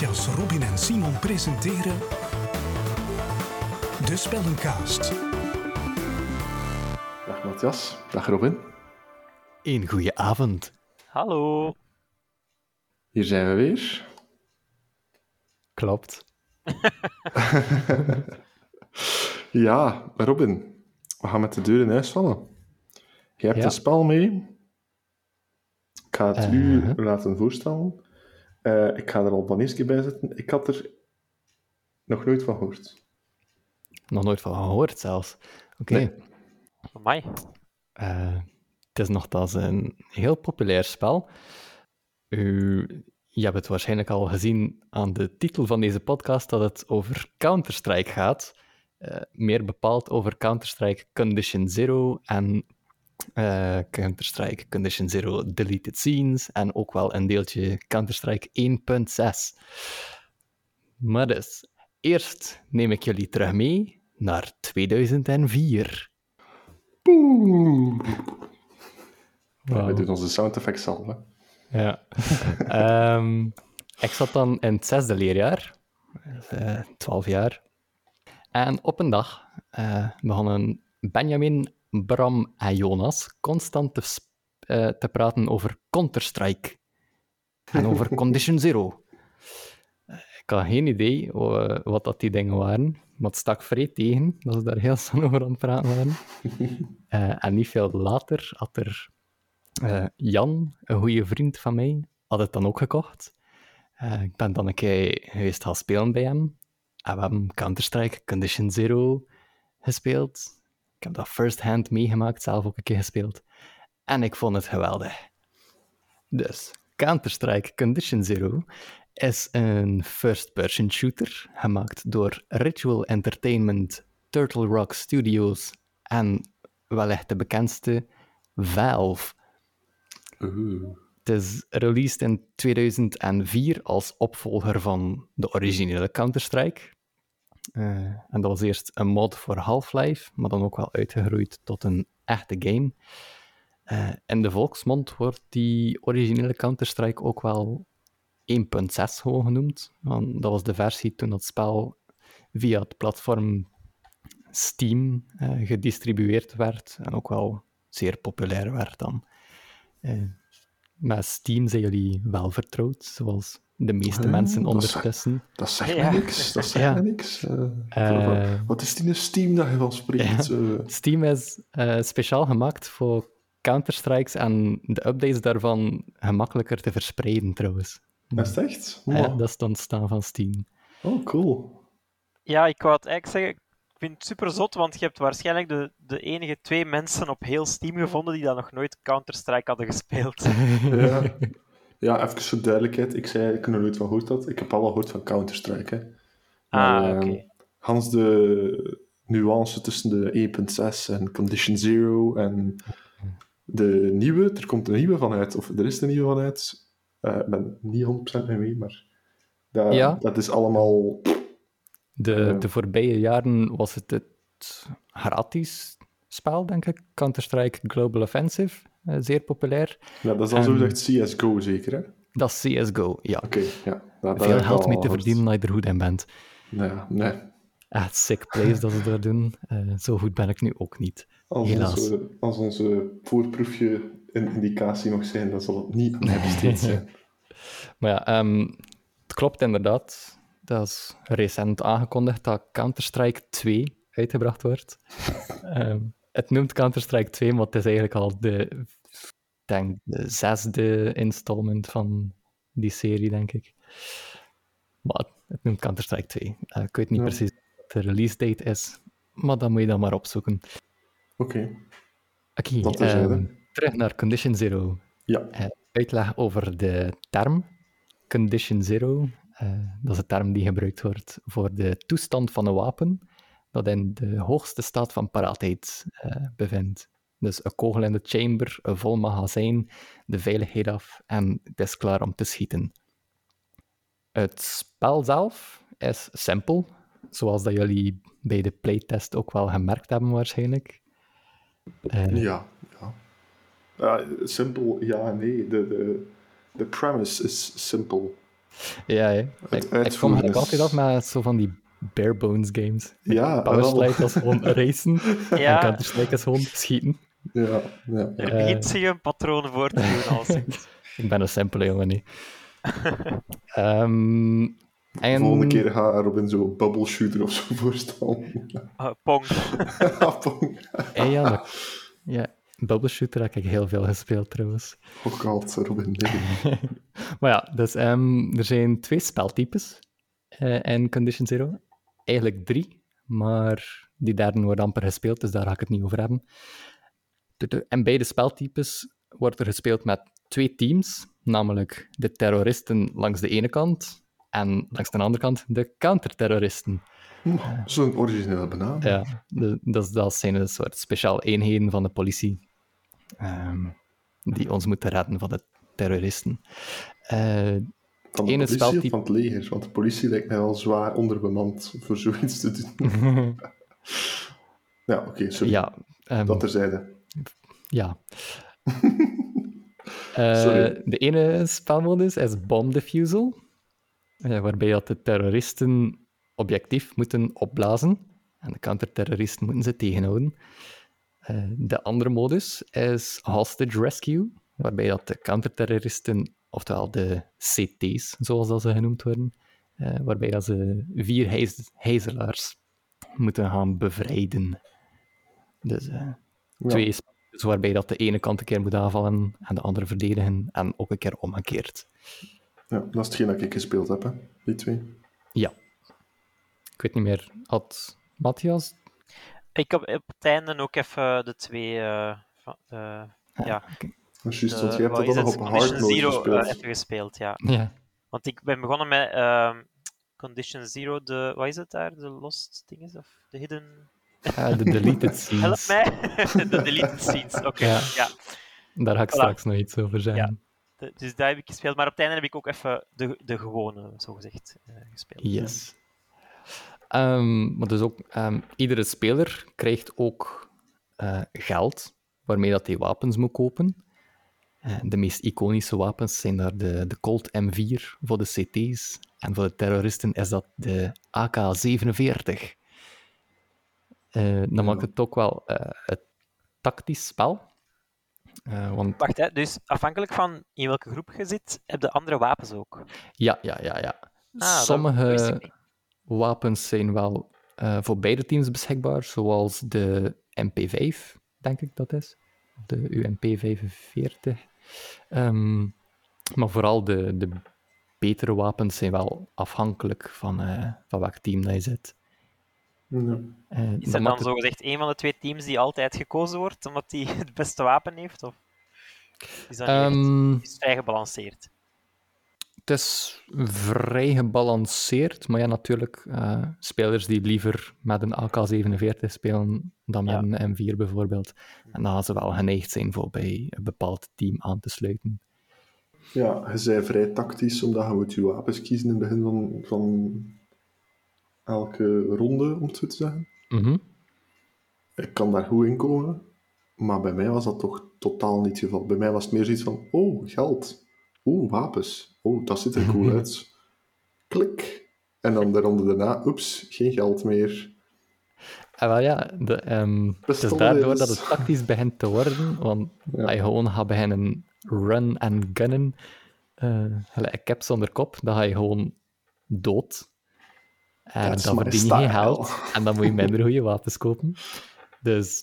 Matthias, Robin en Simon presenteren De Spellencast. Dag Matthias, dag Robin. Een goede avond. Hallo. Hier zijn we weer. Klopt. Ja, Robin, we gaan met de deur in huis vallen. Je hebt Ja. een spel mee. Ik ga het u Uh-huh. laten voorstellen. Eh, ik ga er al van eerst keer bij zetten. Ik had er nog nooit van gehoord. Nog nooit van gehoord zelfs. Oké. Nee. Amai. Eh, het is nogthans een heel populair spel. U, je hebt het waarschijnlijk al gezien aan de titel van deze podcast dat het over Counter-Strike gaat. Eh, meer bepaald over Counter-Strike Condition Zero en eh, Counter-Strike Condition Zero Deleted Scenes en ook wel een deeltje Counter-Strike 1.6. Maar dus, eerst neem ik jullie terug mee naar 2004. Boem. Ja, Wauw. we doen onze sound effects al. Hè. Ja. Ehm, ik zat dan in het zesde leerjaar, eh, twaalf jaar. En op een dag eh, begonnen Benjamin, Bram en Jonas constant te, eh, te praten over Counter-Strike. En over Condition Zero. Ik had geen idee eh, wat dat die dingen waren, maar het stak vrij tegen dat ze daar heel snel over aan het praten waren. Eh, en niet veel later had er Jan, een goede vriend van mij, had het dan ook gekocht. Ik ben dan een keer geweest gaan spelen bij hem. En we hebben Counter-Strike Condition Zero gespeeld. Ik heb dat first hand meegemaakt, zelf ook een keer gespeeld. En ik vond het geweldig. Dus, Counter-Strike Condition Zero is een first-person shooter gemaakt door Ritual Entertainment, Turtle Rock Studios en wellicht de bekendste Valve. Oeh. Het is released in 2004 als opvolger van de originele Counter-Strike. Eh, en dat was eerst een mod voor Half-Life, maar dan ook wel uitgegroeid tot een echte game. Eh, in de volksmond wordt die originele Counter-Strike ook wel 1.6 gewoon genoemd. Want dat was de versie toen dat spel via het platform Steam eh, gedistribueerd werd en ook wel zeer populair werd dan. Met Steam zijn jullie wel vertrouwd, zoals de meeste mensen dat is- ondertussen. Dat zegt Ja. me niks. Dat zegt Ja. niks. Eh, Eh, wat is die een Steam dat je van spreekt? Eh, Steam is eh, speciaal gemaakt voor Counter-Strikes en de updates daarvan gemakkelijker te verspreiden trouwens. is het echt? Eh, Wow. dat is het ontstaan van Steam. Oh, cool. Ja, ik wou het eigenlijk zeggen. Ik vind het super zot, want je hebt waarschijnlijk de, de enige twee mensen op heel Steam gevonden die dat nog nooit Counter-Strike hadden gespeeld. Ja. Ja, even voor duidelijkheid. Ik zei dat ik er nog nooit van gehoord had. Ik heb al gehoord van Counter-Strike. Ah, oké. ehm, Hans de nuance tussen de 1.6 en Condition Zero en de nieuwe, er komt een nieuwe vanuit, of er is een nieuwe vanuit. Eh, ik ben niet 100% mee mee, maar dat, Ja. dat is allemaal... De, de voorbije jaren was het het gratis spel, denk ik. Counter-Strike Global Offensive, zeer populair. Ja, dat is dan En- zo gezegd CSGO zeker, hè? Oké, Dat is CSGO, ja. ja. Dat, dat heb Veel geld al mee te verdienen als je er goed in bent. Nee, nee. Echt sick plays dat ze daar doen. Eh, zo goed ben ik nu ook niet. Als Helaas. onze, als onze voorproefje een indicatie nog zijn, dan zal het niet aan besteed zijn. Maar ja, ehm, het klopt inderdaad. Dat is recent aangekondigd dat Counter-Strike 2 uitgebracht wordt. Ehm, het noemt Counter-Strike 2, maar het is eigenlijk al de, denk, de zesde installment van die serie, denk ik. Maar het noemt Counter-Strike 2. Eh, ik weet niet Ja. precies wat de release date is, maar dat moet je dan maar opzoeken. Oké, Oké, Dat terzijde. ehm, terug naar Condition Zero. ja. Eh, uitleg over de term Condition Zero. Eh, dat is een term die gebruikt wordt voor de toestand van een wapen dat in de hoogste staat van paraatheid eh, bevindt. Dus een kogel in de chamber, een vol magazijn, de veiligheid af en het is klaar om te schieten. Het spel zelf is simpel, zoals dat jullie bij de playtest ook wel gemerkt hebben waarschijnlijk. Eh, Ja, ja. Simpel, ja en nee. De, de, de premise is simpel. Ja. Ik, ik kom eigenlijk altijd af met zo van die bare bones games. Ja, Power. Slide was gewoon racen. En Ja, Counter-Strike is gewoon schieten. Ja, ja. er Eh. begint zich een patroon voor te doen als Ik ben een simpele jongen, niet. Ehm, De en... volgende keer ga Robin zo'n bubble shooter of zo voorstellen. uh, Pong. Appel. eh, ja, dat- ja, Bubble Shooter heb ik heel veel gespeeld, trouwens. Oh god, Robin, nee. Maar ja, dus ehm, er zijn twee speltypes eh, in Condition Zero. Eigenlijk drie, maar die derde wordt amper gespeeld, dus daar ga ik het niet over hebben. En beide speltypes wordt er gespeeld met twee teams, namelijk de terroristen langs de ene kant en langs de andere kant de counterterroristen. Zo'n originele benaming. Ja, de- dat, dat zijn een soort speciale eenheden van de politie ehm, die ons moeten redden van de terroristen. Eh, Van de ene politie speltype- of van het leger? Want de politie lijkt mij wel zwaar onderbemand voor zoiets te doen. Ja, oké, sorry. ja, ehm, Dat terzijde. ja. Sorry. de ene spelmodus is bomb defusal, eh, waarbij dat de terroristen objectief moeten opblazen en de counterterroristen moeten ze tegenhouden. Eh, de andere modus is hostage rescue, waarbij dat de counterterroristen, oftewel de CT's, zoals dat ze genoemd worden, eh, waarbij dat ze vier gijzelaars moeten gaan bevrijden. Dus eh, Ja. twee spelers waarbij dat de ene kant een keer moet aanvallen en de andere verdedigen, en ook een keer omgekeerd. Ja, dat is hetgeen dat ik gespeeld heb, hè. die twee. Ja. Ik weet niet meer, had Matthias? Ik heb op het einde ook even de twee. eh, van, eh, ja, juist, de- want je hebt dat is nog het? op Condition hard mode Zero gespeeld. eh, even gespeeld. Ja. Ja. Want ik ben begonnen met ehm, Condition Zero, de. Wat is het daar? De Lost dinges? Of de Hidden. Eh, de deleted Help scenes. mij! de deleted scenes, oké. Ja. ja. Daar ga ik Voilà. straks nog iets over zeggen. De- dus daar heb ik gespeeld, maar op het einde heb ik ook even de, de gewone, zogezegd, eh gespeeld. Yes. Ehm, maar dus ook, ehm, iedere speler krijgt ook eh, geld waarmee dat hij wapens moet kopen. Eh, de meest iconische wapens zijn daar de, de Colt M4 voor de CT's. En voor de terroristen is dat de AK-47. Eh dan maakt het ook wel eh het tactisch spel. Want Wacht, hè, dus afhankelijk van in welke groep je zit, heb je andere wapens ook. ja, ja, ja, ja. Ah, Sommige wapens zijn wel voor beide teams beschikbaar, zoals de MP5, denk ik dat is. De UMP45. Ehm, maar vooral de, de betere wapens zijn wel afhankelijk van, eh, van welk team dat je zit. Ja. Eh, Is dat er dan het- zogezegd een van de twee teams die altijd gekozen wordt, omdat die het beste wapen heeft? Of is dat? Ehm, Is het vrij gebalanceerd? Het is vrij gebalanceerd, maar ja, natuurlijk, eh, spelers die liever met een AK-47 spelen dan met Ja. een M4 bijvoorbeeld. En dan gaan ze wel geneigd zijn voor bij een bepaald team aan te sluiten. ja, je bent vrij tactisch, omdat je moet je wapens kiezen in het begin van, van elke ronde, om het zo te zeggen. Mhm. Ik kan daar goed in komen, maar bij mij was dat toch totaal niet het geval. Bij mij was het meer zoiets van, oh, geld. Oeh, wapens. Oh, dat ziet er cool uit. Klik. En dan de ronde daarna, oeps, geen geld meer. En wel ja, de, ehm, het is daardoor wel dat het tactisch begint te worden, want Ja. als je gewoon gaat beginnen run en gunnen, eh gelijk een kip zonder kop, dan ga je gewoon dood. En That's dan verdien je geen geld. En dan moet je minder goede wapens kopen. Dus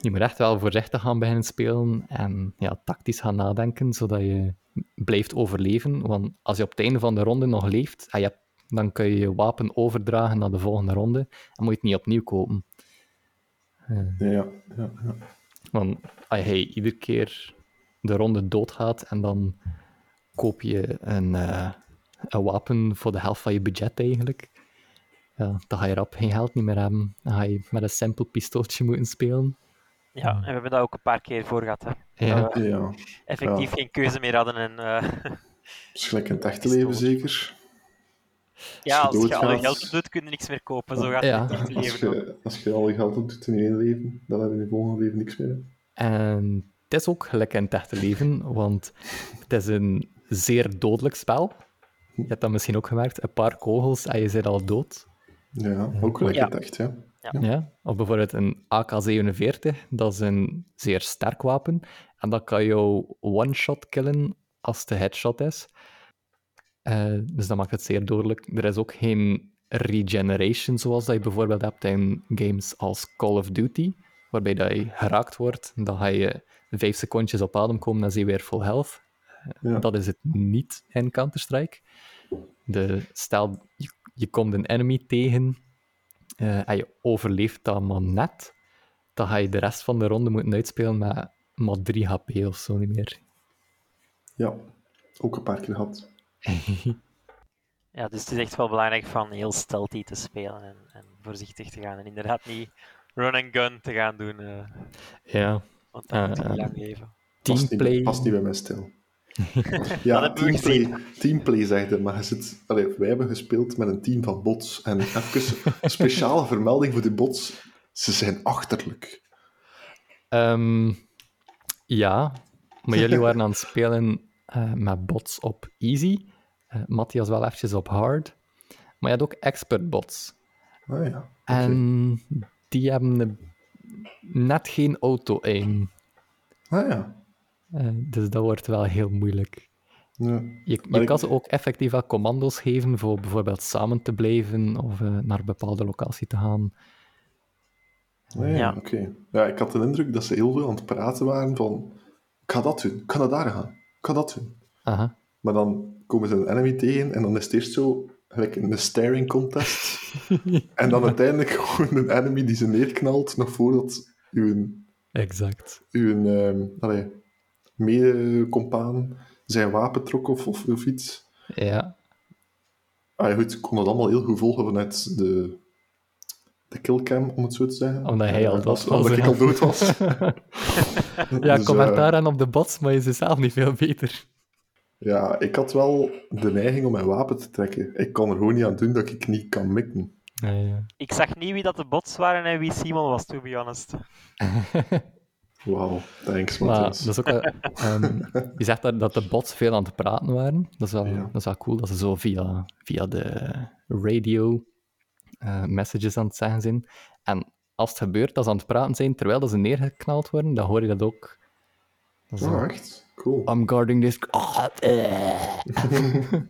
je moet echt wel voorzichtig gaan beginnen spelen en ja, tactisch gaan nadenken, zodat je blijft overleven. Want als je op het einde van de ronde nog leeft, en je hebt- dan kun je je wapen overdragen naar de volgende ronde en moet je het niet opnieuw kopen. Ja, ja, ja. Want als je iedere keer de ronde doodgaat en dan koop je een, eh, een wapen voor de helft van je budget eigenlijk, ja, dan ga je rap geen geld niet meer hebben. Dan ga je met een simpel pistooltje moeten spelen. Ja, en we hebben dat ook een paar keer voor gehad. Hè. Ja. Dat we ja. effectief Ja. geen keuze meer hadden. En, eh, Dat is gelijk in het echte leven, zeker. ja, als je al je geld doet, kun je niks meer kopen. Zo gaat Ja. het in Als leven ook. je, als je al je geld op doet in één leven, dan heb je in je volgende leven niks meer. En het is ook gelijk in het echte leven, want het is een zeer dodelijk spel. je hebt dat misschien ook gemerkt, een paar kogels en je zit al dood. Ja, ook gelijk Ja. gedacht, ja. Ja. Of bijvoorbeeld een AK-47, dat is een zeer sterk wapen. En dat kan jou one-shot killen als het een headshot is. Eh, dus dat maakt het zeer dodelijk. Er is ook geen regeneration, zoals dat je bijvoorbeeld hebt in games als Call of Duty, waarbij dat je geraakt wordt, dan ga je vijf secondjes op adem komen en zie je weer full health. Ja. Dat is het niet in Counter-Strike. De, stel, je, je komt een enemy tegen eh, en je overleeft dat maar net, dan ga je de rest van de ronde moeten uitspelen met maar 3 HP of zo niet meer. Ja, ook een paar keer gehad. Ja, dus het is echt wel belangrijk van heel stealthy te spelen en, en voorzichtig te gaan. En inderdaad niet run and gun te gaan doen, eh, Ja, want dat moet je Eh, niet lang leven. Past niet, teamplay. past niet bij mijn stijl. ja, Dat hebben we teamplay, teamplay zeg je, maar je zit, allee, wij hebben gespeeld met een team van bots. En even een speciale vermelding voor die bots. Ze zijn achterlijk. Ehm, ja, maar jullie waren aan het spelen eh, met bots op easy. Eh, Matthias wel eventjes op hard. Maar je had ook expert bots. Ah ja. En die hebben net geen auto-aim. Ah ja. Eh, dus dat wordt wel heel moeilijk. ja. Je, Maar je ik- kan ze ook effectief wel commando's geven voor bijvoorbeeld samen te blijven of eh, naar een bepaalde locatie te gaan. Ah ja, Ja. oké. Ja, ik had de indruk dat ze heel veel aan het praten waren van... Ik ga dat doen, ik ga naar daar gaan, ik ga dat doen. Aha. Maar dan komen ze een enemy tegen en dan is het eerst zo gelijk een staring contest. en dan uiteindelijk gewoon een enemy die ze neerknalt nog voordat uw, Exact. uw ehm allee, mede-compaan zijn wapen trok of, of, of iets. Ja, Ah ja, goed, ik kon dat allemaal heel goed volgen vanuit de, de killcam, om het zo te zeggen. Omdat hij al dood was, Omdat ik ja. al dood was. ja Dus, commentaar eh, aan op de bots, maar je is zelf niet veel beter. Ja, ik had wel de neiging om mijn wapen te trekken. Ik kan er gewoon niet aan doen dat ik niet kan mikken. Ja, ja. Ik zag niet wie dat de bots waren en wie Simon was, to be honest. Wauw, thanks, Maar Matthias. dat is ook ehm, je zegt dat, dat de bots veel aan het praten waren. Dat is wel, Ja. dat is wel cool dat ze zo via, via de radio eh, messages aan het zeggen zijn. En als het gebeurt dat ze aan het praten zijn terwijl dat ze neergeknald worden, dan hoor je dat ook. Dat is zo, echt? Cool. I'm guarding this. Ah, eh.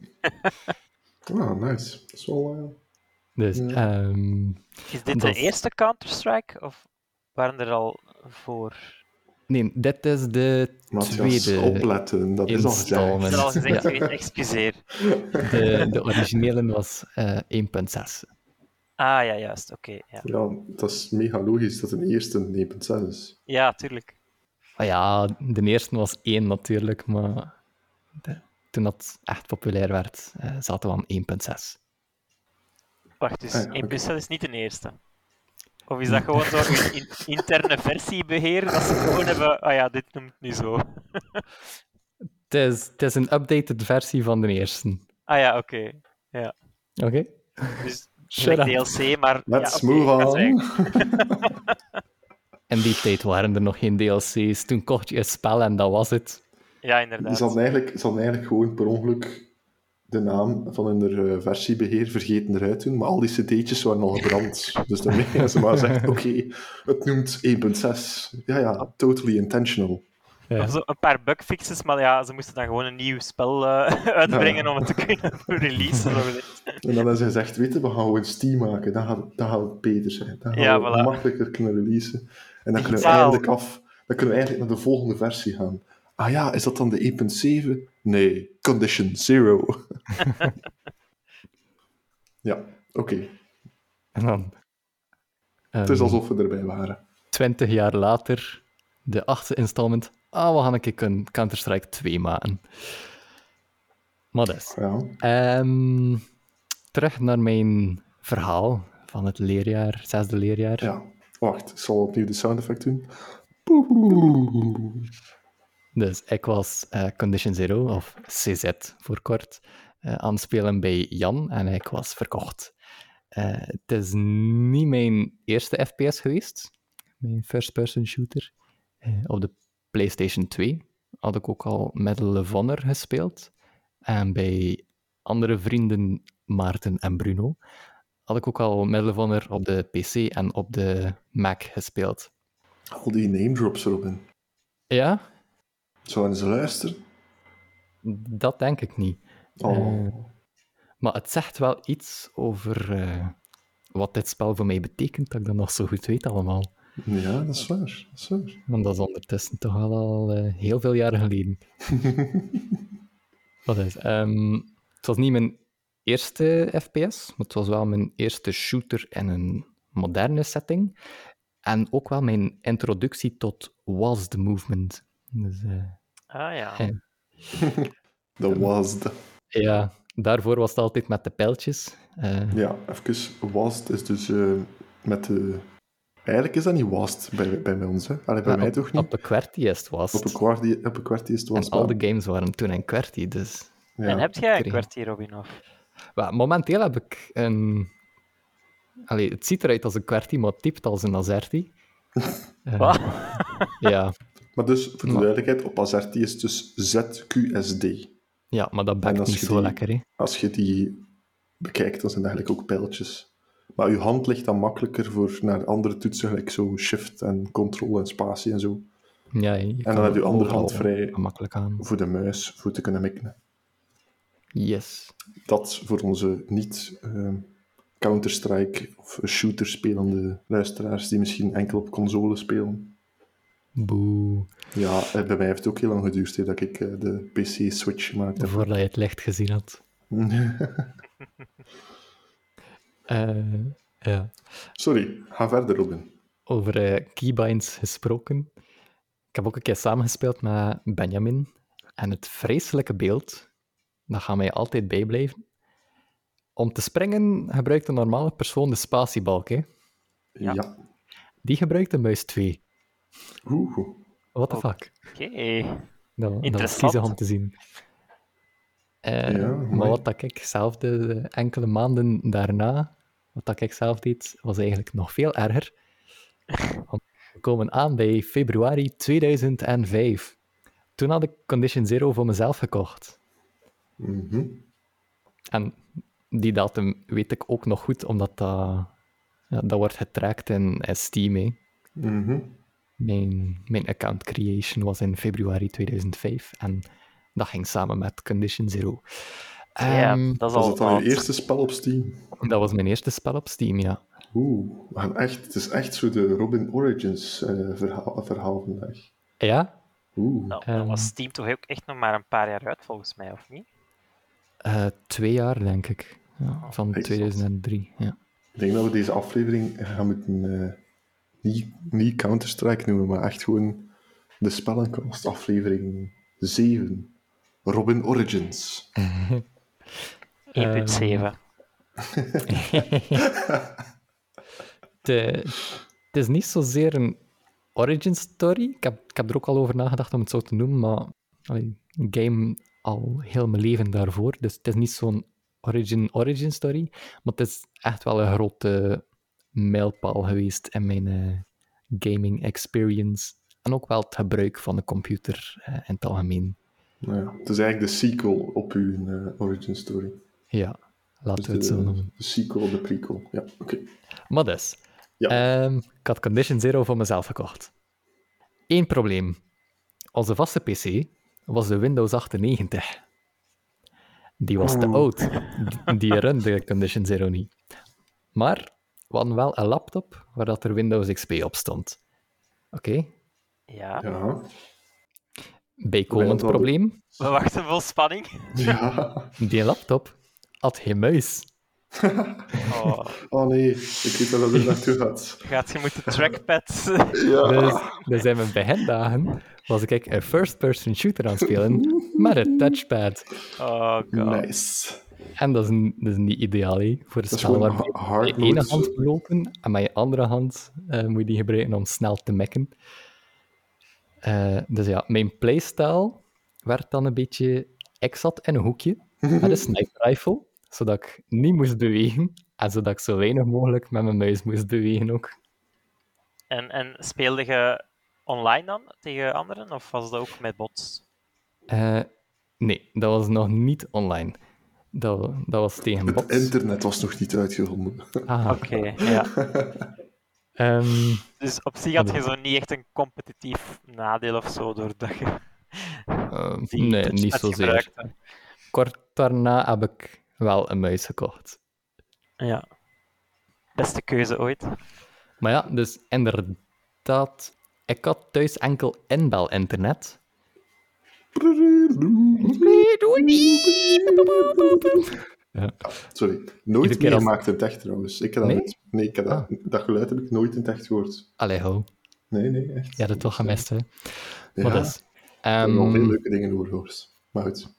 Ah, nice. Dat is wel... eh, Dus, ehm, Is dit Dat de eerste Counter-Strike of waren er al voor? Nee, dit is de Matthias, tweede opletten. Dat is al. Is gezegd. er al gezegd Ja. Excuseer. De, de originele was eh 1.6. Ah ja, juist. Oké. ja. Ja, dat is mega logisch dat een eerste een 1.6 is. ja, tuurlijk. Ah ja, de eerste was 1 natuurlijk, maar de- toen dat echt populair werd, eh, zaten we aan 1.6. Wacht, dus Ah ja, 1 oké. is niet de eerste. Of is dat gewoon zo'n in- interne versiebeheer dat ze gewoon hebben? Ah ja, dit noemt nu zo. Het is, het is een updated versie van de eerste. Ah ja, oké. Oké? Dus Shut gelijk up. DLC, maar. Let's ja, oké, move on. In die tijd waren er nog geen DLC's. Toen kocht je een spel en dat was het. Ja, Ze inderdaad. hadden eigenlijk, ze hadden eigenlijk gewoon per ongeluk de naam van hun eh, versiebeheer vergeten eruit doen, maar al die cd'tjes waren al gebrand. dus daarmee hebben ze maar gezegd, oké, het noemt 1.6. Ja, ja, totally intentional. Ja. Of zo een paar bugfixes, maar ja, ze moesten dan gewoon een nieuw spel eh, uitbrengen om het te kunnen releasen. En dan hebben ze gezegd, weet je, we gaan gewoon Steam maken, dan gaat, dan gaat het beter zijn. Dan gaan Ja, we voilà. makkelijker kunnen releasen. En dan kunnen we eindelijk af, dan kunnen we eigenlijk naar de volgende versie gaan. Ah ja, is dat dan de 1.7? Nee, Condition Zero. ja, oké. En dan... Het is ehm, alsof we erbij waren. 20 jaar later, de achtste installment. Ah, we gaan een keer een Counter-Strike 2 maken. Maar dus. Ja. Ehm, terug naar mijn verhaal van het leerjaar, zesde leerjaar. Ja, wacht, ik zal opnieuw de sound effect doen. Dus ik was eh, Condition Zero, of CZ voor kort, eh, aan het spelen bij Jan en ik was verkocht. Eh, het is niet mijn eerste FPS geweest, mijn first-person shooter. Op de PlayStation 2 had ik ook al Medal of Honor gespeeld. En bij andere vrienden, Maarten en Bruno, had ik ook al Medal of Honor op de PC en op de Mac gespeeld. Al die name drops, Robin. Ja, Zouden ze luisteren? dat denk ik niet. Oh. Eh, maar het zegt wel iets over eh, wat dit spel voor mij betekent, dat ik dat nog zo goed weet allemaal. Ja, dat is waar. Dat is waar. Want dat is ondertussen toch al, al eh, heel veel jaren geleden. Wat is? ehm, het was niet mijn eerste FPS, maar het was wel mijn eerste shooter in een moderne setting. En ook wel mijn introductie tot Was the Movement. Dus eh, Ah ja. Dat was de... ja, daarvoor was het altijd met de pijltjes. Eh, Ja, even. Was is dus eh, met de... Eigenlijk is dat niet was bij, bij ons, hè? Allee, bij maar mij op, toch niet? Op de QWERTY is het was. Op een kwartier, op een kwartier is het En was al de games waren toen in QWERTY, dus... Ja. En heb jij een kwartier, Robin? Of? Wel, momenteel heb ik een... Allee, het ziet eruit als een QWERTY, maar het typt als een Azerty. Eh, Wat? ja, Maar dus, voor de Maar- duidelijkheid, op Azerty is het dus ZQSD. ja, maar dat als niet zo die- lekker, hè. Als je die bekijkt, dan zijn het eigenlijk ook pijltjes. Maar je hand ligt dan makkelijker voor naar andere toetsen, gelijk zo shift en control en spatie en zo. Ja, je En dan heb je andere hand vrij aan. voor de muis, voor te kunnen mikken. Yes. Dat voor onze niet eh, Counter-Strike of shooter spelende luisteraars die misschien enkel op console spelen. Boe. Ja, eh, bij mij heeft het ook heel lang geduurd hè, dat ik eh, de PC-switch gemaakt heb. Voordat je het licht gezien had. Eh, ja. Sorry, ga verder, Robin. Over keybinds gesproken. Ik heb ook een keer samengespeeld met Benjamin. En het vreselijke beeld, dat gaat mij altijd bijblijven. Om te springen gebruikt een normale persoon de spatiebalk. Hè? Ja. Ja. Die gebruikt de muis 2. Oeh. What the fuck? Oké. Dat, dat kiezig om te zien. Eh, Ja, maar wat dat ik zelf de enkele maanden daarna, wat dat ik zelf deed, was eigenlijk nog veel erger. Want we komen aan bij februari 2005. Toen had ik Condition Zero voor mezelf gekocht. Mhm. En die datum weet ik ook nog goed, omdat dat, ja, dat wordt getrackt in, in Steam. Mhm. Mijn, mijn account creation was in februari 2005 en dat ging samen met Condition Zero. Ja, Ehm, dat is Was al het al je eerste spel op Steam? dat was mijn eerste spel op Steam, ja. Oeh, we gaan echt, het is echt zo de Robin Origins eh, verhaal, verhaal vandaag. Ja, Oeh. Nou, Ehm. dan was Steam toch ook echt nog maar een paar jaar uit, volgens mij, of niet? eh, twee jaar denk ik. Ja, van echt 2003. Ja. Ik denk dat we deze aflevering gaan moeten eh, niet, niet Counter-Strike noemen, maar echt gewoon de spellenkast aflevering 7. Robin Origins. 1.7. Het, het is niet zozeer een origin story. Ik heb, ik heb er ook al over nagedacht om het zo te noemen, maar allee, een game al heel mijn leven daarvoor. Dus het is niet zo'n origin origin story, maar het is echt wel een grote mijlpaal geweest in mijn eh, gaming experience. En ook wel het gebruik van de computer eh, in het algemeen. Nou ja, het is eigenlijk de sequel op uw eh, Origin Story. Ja, laten we het Dus zo de, noemen. de sequel, de prequel. Ja, oké. Maar dus, Ja. ehm, ik had Condition Zero voor mezelf gekocht. Eén probleem. Onze vaste PC was de Windows 98. Die was te Oeh. oud. Die- Die runde Condition Zero niet. Maar we hadden wel een laptop waar dat er Windows XP op stond. Oké, Ja. Ja. bijkomend probleem. We wachten vol spanning. Ja. Die laptop had geen muis. Oh, Oh nee, ik weet wel dat er naartoe gaat. gaat je moeten trackpad. Ja. Dus, dus in mijn begindagen was ik een first-person shooter aan het spelen met een touchpad. Oh god. Nice. En dat is, een, dat is niet ideaal hè, voor het spel ha- je je ene hand moet lopen en met je andere hand eh, moet je die gebruiken om snel te mekken. Eh, dus ja, mijn playstyle werd dan een beetje... Ik zat in een hoekje met een sniper rifle, zodat ik niet moest bewegen en zodat ik zo weinig mogelijk met mijn muis moest bewegen ook. En, en speelde je online dan tegen anderen, of was dat ook met bots? Eh, nee, dat was nog niet online. Dat, dat was tegen Het internet was nog niet uitgevonden. Ah, Oké, ja. ehm, Dus op zich had je zo niet echt een competitief nadeel of zo, doordat je ehm, die nee, niet zozeer. gebruikte. Kort daarna heb ik wel een muis gekocht. Ja. Beste keuze ooit. Maar ja, dus inderdaad, ik had thuis enkel inbel-internet. Sorry, Iedere nooit keer als- meegemaakt in het echt trouwens. Ik heb dat, Nee? ik heb dat, dat geluid heb ik nooit in het echt gehoord. Allee, ho. Nee, nee, echt. Je had het toch gemist, hè? Ja, Maar dus, ik heb wel ehm, veel leuke dingen over gehoord. Maar goed.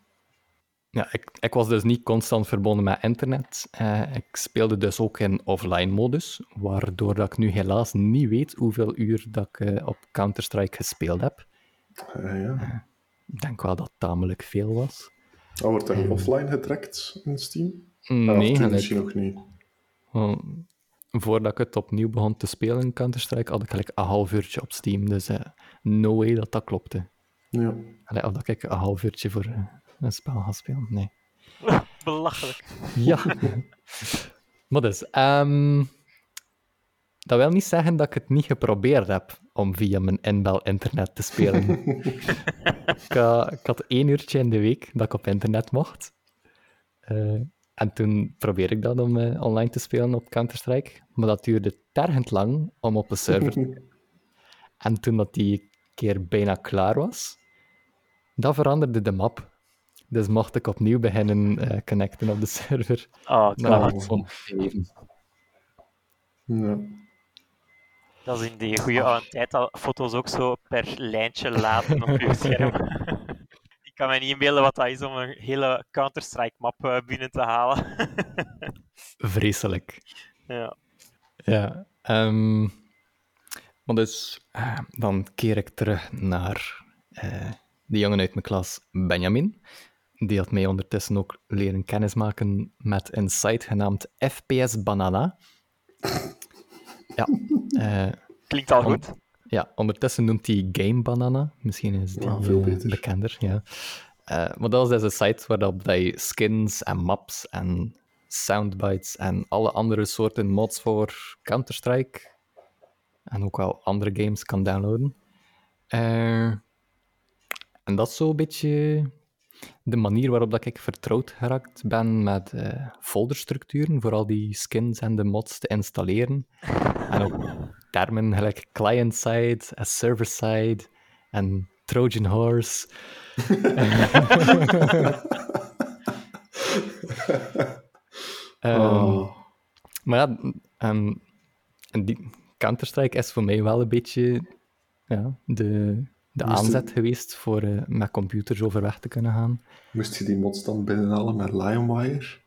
Ja, ik, ik was dus niet constant verbonden met internet. Eh, ik speelde dus ook in offline modus, waardoor dat ik nu helaas niet weet hoeveel uur dat ik eh, op Counter-Strike gespeeld heb. Eh, ja. Ik denk wel dat het tamelijk veel was. Oh, wordt er offline getrekt in Steam? Ah, Nee, gelijk, misschien nog niet. voordat ik het opnieuw begon te spelen, Counter-Strike, had ik gelijk een half uurtje op Steam. Dus eh, no way dat dat klopte. Ja. Allee, of dat ik een half uurtje voor eh, een spel ga spelen, nee. Belachelijk. Ja. maar dus, ehm, dat wil niet zeggen dat ik het niet geprobeerd heb om via mijn inbel-internet te spelen. ik, ha- ik had één uurtje in de week dat ik op internet mocht. Eh, en toen probeerde ik dat om eh, online te spelen op Counter-Strike. Maar dat duurde tergend lang om op een server te En toen dat die keer bijna klaar was, dan veranderde de map. Dus mocht ik opnieuw beginnen eh, connecten op de server. Oh, had ik gewoon even. ja. Dat is in die goede oude tijd al foto's ook zo per lijntje laten op je scherm. Ik kan me niet inbeelden wat dat is om een hele Counter-Strike-map eh, binnen te halen. Vreselijk. ja. Ja. maar dus, eh, dan keer ik terug naar eh, de jongen uit mijn klas, Benjamin. Die had mij ondertussen ook leren kennismaken met een site genaamd FPS Banana. Ja, eh, Klinkt al goed. Ja, ondertussen noemt hij Game Banana. Misschien is die Ja, veel beter. bekender. Ja. Eh, maar dat is dus een site waarop dat je skins en maps en soundbites en alle andere soorten mods voor Counter-Strike en ook wel andere games kan downloaden. Eh, en dat is zo'n beetje de manier waarop dat ik vertrouwd geraakt ben met eh, folderstructuren, voor al die skins en de mods te installeren. En ook termen gelijk client-side, en server-side en Trojan horse. Oh. Maar ja, die Counter-Strike is voor mij wel een beetje ja, de, de Moest aanzet het- geweest voor eh, met computers overweg te kunnen gaan. Moest je die mods dan binnenhalen met LionWire?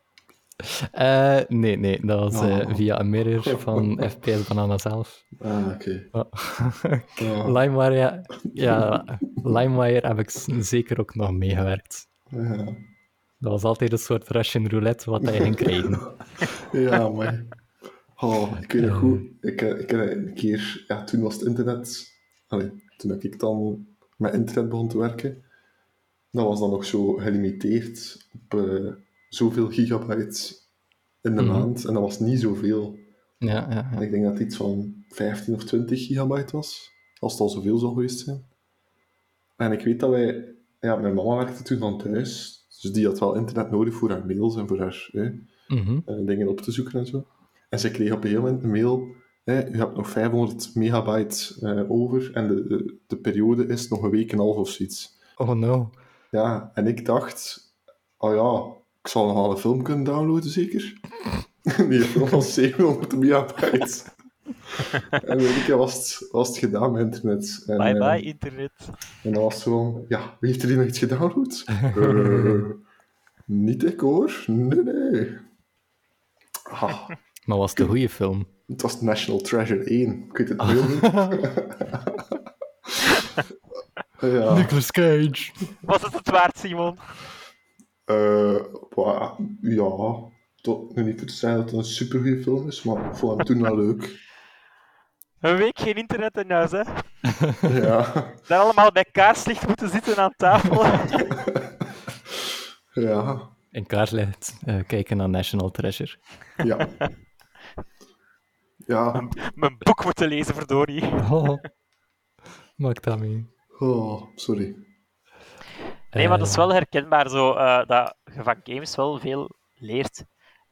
Eh, nee, nee, dat was eh, Oh. via een mirror van FPS Banana zelf. Ah, oké. Oh, LimeWire, ja, ja, LimeWire heb ik zeker ook nog meegewerkt. ja. Dat was altijd een soort Russian roulette wat je ging krijgen. Ja, maar... Oh, ik weet nog goed. Ik, ik heb een keer... Ja, toen was het internet... Allee, toen ik dan met internet begon te werken. Dat was dan nog zo gelimiteerd op eh, zoveel gigabyte in de Mhm. maand. En dat was niet zoveel. Ja, ja, ja. Ik denk dat het iets van 15 of 20 gigabyte was. Als het al zoveel zou geweest zijn. En ik weet dat wij... Ja, mijn mama werkte toen van thuis. Dus die had wel internet nodig voor haar mails en voor haar... hè, Mhm. eh, dingen op te zoeken en zo. En ze kreeg op een gegeven moment een mail, hè, u hebt nog 500 megabyte eh, over en de, de, de periode is nog een week en een half of zoiets. Oh no. Ja, en ik dacht, oh ja, ik zal nog wel een film kunnen downloaden, zeker? Die film was 700 megabyte. en weet ik, was het, was het gedaan met internet. En, Bye eh, bye, internet. en dan was het gewoon, ja, wie heeft er hier nog iets gedownload? Eh, niet ik hoor, nee, nee. Ah. Maar was het een goede film? Het was National Treasure 1. Ik weet het heel goed. ja. Nicolas Cage. Was het het waard, Simon? eh, ja. Tot nu niet voor te zeggen dat het een supergoeie film is, maar ik vond hem toen wel leuk. Een week geen internet in huis, hè? Ja. Daar allemaal bij kaarslicht moeten zitten aan tafel. Ja. in kaart ligt, eh, kijken naar National Treasure. Ja. Ja, Mijn boek moeten lezen, verdorie. Oh, maak dat mee. oh, sorry. Nee, maar dat Eh, is wel herkenbaar zo, eh, dat je van games wel veel leert.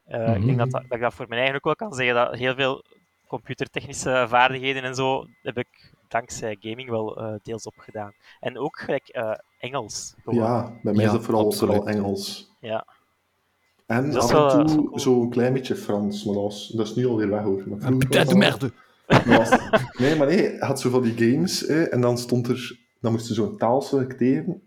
Eh, Ik denk dat, dat, dat ik dat voor mijn eigen ook wel kan zeggen, dat heel veel computertechnische vaardigheden en zo heb ik dankzij gaming wel eh, deels opgedaan. En ook gelijk eh, Engels. gewoon. Ja, bij mij Ja, is dat vooral, absoluut. vooral Engels. Ja. En Dat af en eh, toe cool. zo'n klein beetje Frans, maar dat, was, dat is nu alweer weg hoor. Maar vroeger de dat- merde. Nee, maar nee, had zo van die games hè, en dan stond er, dan moest je zo'n taal selecteren.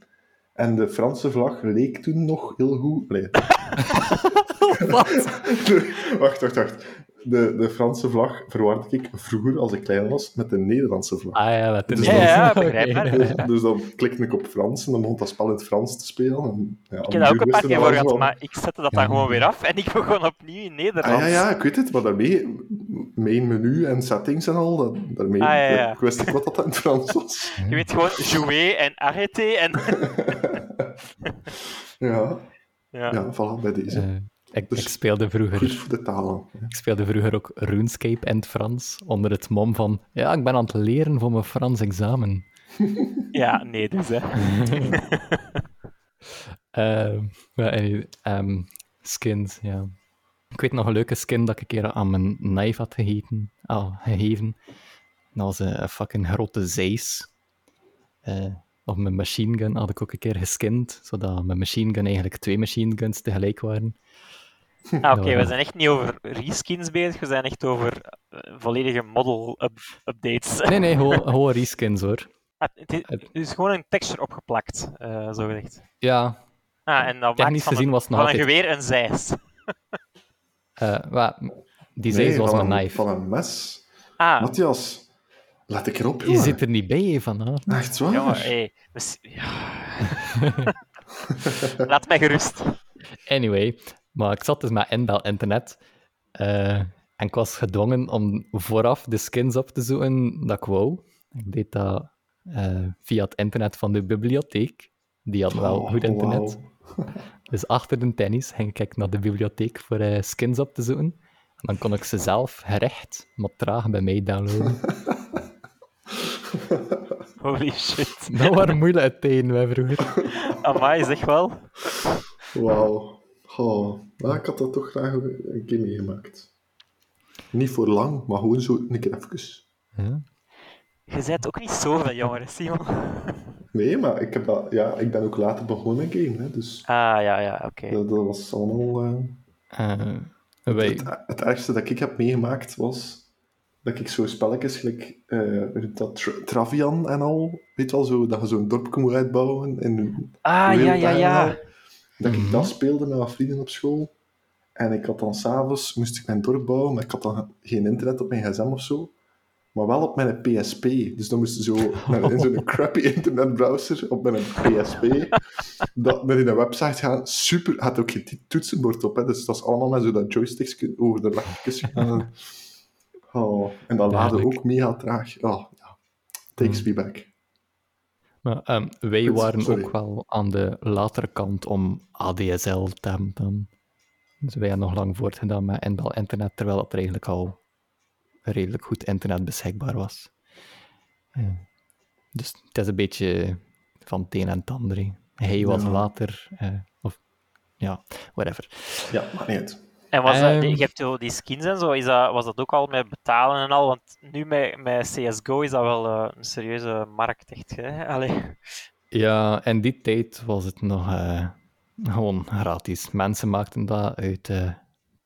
En de Franse vlag leek toen nog heel goed. Nee. Wat? Wacht, wacht, wacht. De, de Franse vlag verwarde ik vroeger, als ik klein was, met de Nederlandse vlag. Ah ja, Dus is dan- Ja, ja. Dus, dus dan klikte ik op Frans en dan begon dat spel in het Frans te spelen. En, ja, Ik heb dat ook een paar keer voor gehad, maar ik zette dat dan gewoon weer af en ik begon opnieuw in Nederlands. Ah, ja, ja, ik weet het, maar daarmee, main menu en settings en al, dat, daarmee Ah, ja, ja. ik wist ik wat dat in het Frans was. Je weet gewoon jouer en arrêter en... Ja, ja. ja, voilà, bij deze. Ik, Dus ik speelde vroeger Goed voor de talen. Ik speelde vroeger ook RuneScape in het Frans, onder het mom van ja, ik ben aan het leren voor mijn Frans examen. Ja, nee, dus hè. Ehm, anyway, ehm, skins, ja. Ik weet nog een leuke skin dat ik een keer aan mijn knife had gegeten, ah, gegeven. Dat was een, een fucking grote zeis. Eh, of mijn machine gun had ik ook een keer geskind, zodat mijn machine gun eigenlijk twee machine guns tegelijk waren. Ah, Oké, Ja. we zijn echt niet over reskins bezig, we zijn echt over eh, volledige model-updates. Nee, nee, gewoon, gewoon reskins hoor. Ah, het, is, het is gewoon een texture opgeplakt, eh zo gezegd. Ja, Ah, en maakt Technisch van, gezien een, was het nog van een geweer een zeis. eh, die zeis Nee, was een, knife. van een mes. Ah, Matthias, laat ik erop, Je zit er niet bij vanavond. Echt waar? jongen, hey, ja. Laat mij gerust. Anyway, maar ik zat dus met inbel internet. eh, en ik was gedwongen om vooraf de skins op te zoeken dat ik wou. Ik deed dat eh, via het internet van de bibliotheek. Die had wel Oh, goed internet. wauw. Dus achter de tennis ging ik naar de bibliotheek voor eh, skins op te zoeken. En dan kon ik ze zelf gerecht, maar traag bij mij downloaden. Holy shit. dat waren moeilijke tijden, wij vroeger. Amai, zeg wel. Wauw. Oh, nou, ik had dat toch graag een keer meegemaakt. Niet voor lang, maar gewoon zo een keer even. Ja. Je bent ook niet zoveel jonger, Simon. Nee, maar ik, heb dat, ja, ik ben ook later begonnen met game, hè, dus Ah, ja, ja, oké. dat, dat was allemaal... eh, Eh, wij, het, het ergste dat ik heb meegemaakt was dat ik zo spelletjes, gelijk eh, dat, Tra- Travian en al, weet je wel, zo, dat je zo'n dorpje moet uitbouwen in Ah, ja, ja, werelddagen Dat ik Mhm. dat speelde met wat vrienden op school. En ik had dan s'avonds, moest ik mijn dorp bouwen, maar ik had dan geen internet op mijn gsm of zo. Maar wel op mijn PSP. Dus dan moest je zo naar, in zo'n crappy internetbrowser op mijn PSP dat, naar die website gaan. Super, had ook geen toetsenbord op, hè, dus dat is allemaal met zo dat joysticks over de lekkertjes gegaan. Oh, en dat laadde Duidelijk. ook mega traag. Oh, ja. Takes Hmm. me back. Maar ehm, wij waren sorry. ook wel aan de latere kant om ADSL te hebben. dan. Dus wij hebben nog lang voortgedaan met inbel internet, terwijl het er eigenlijk al redelijk goed internet beschikbaar was. Ja. Dus het is een beetje van het een en het ander. Hij was Ja. later, eh, of ja, whatever. Ja, maar niet uit. En was dat, Ehm. je hebt zo die skins en zo, is dat, was dat ook al met betalen en al? Want nu met, met CSGO is dat wel eh, een serieuze markt, echt. Hè? Allee. Ja, in die tijd was het nog eh, gewoon gratis. Mensen maakten dat uit eh,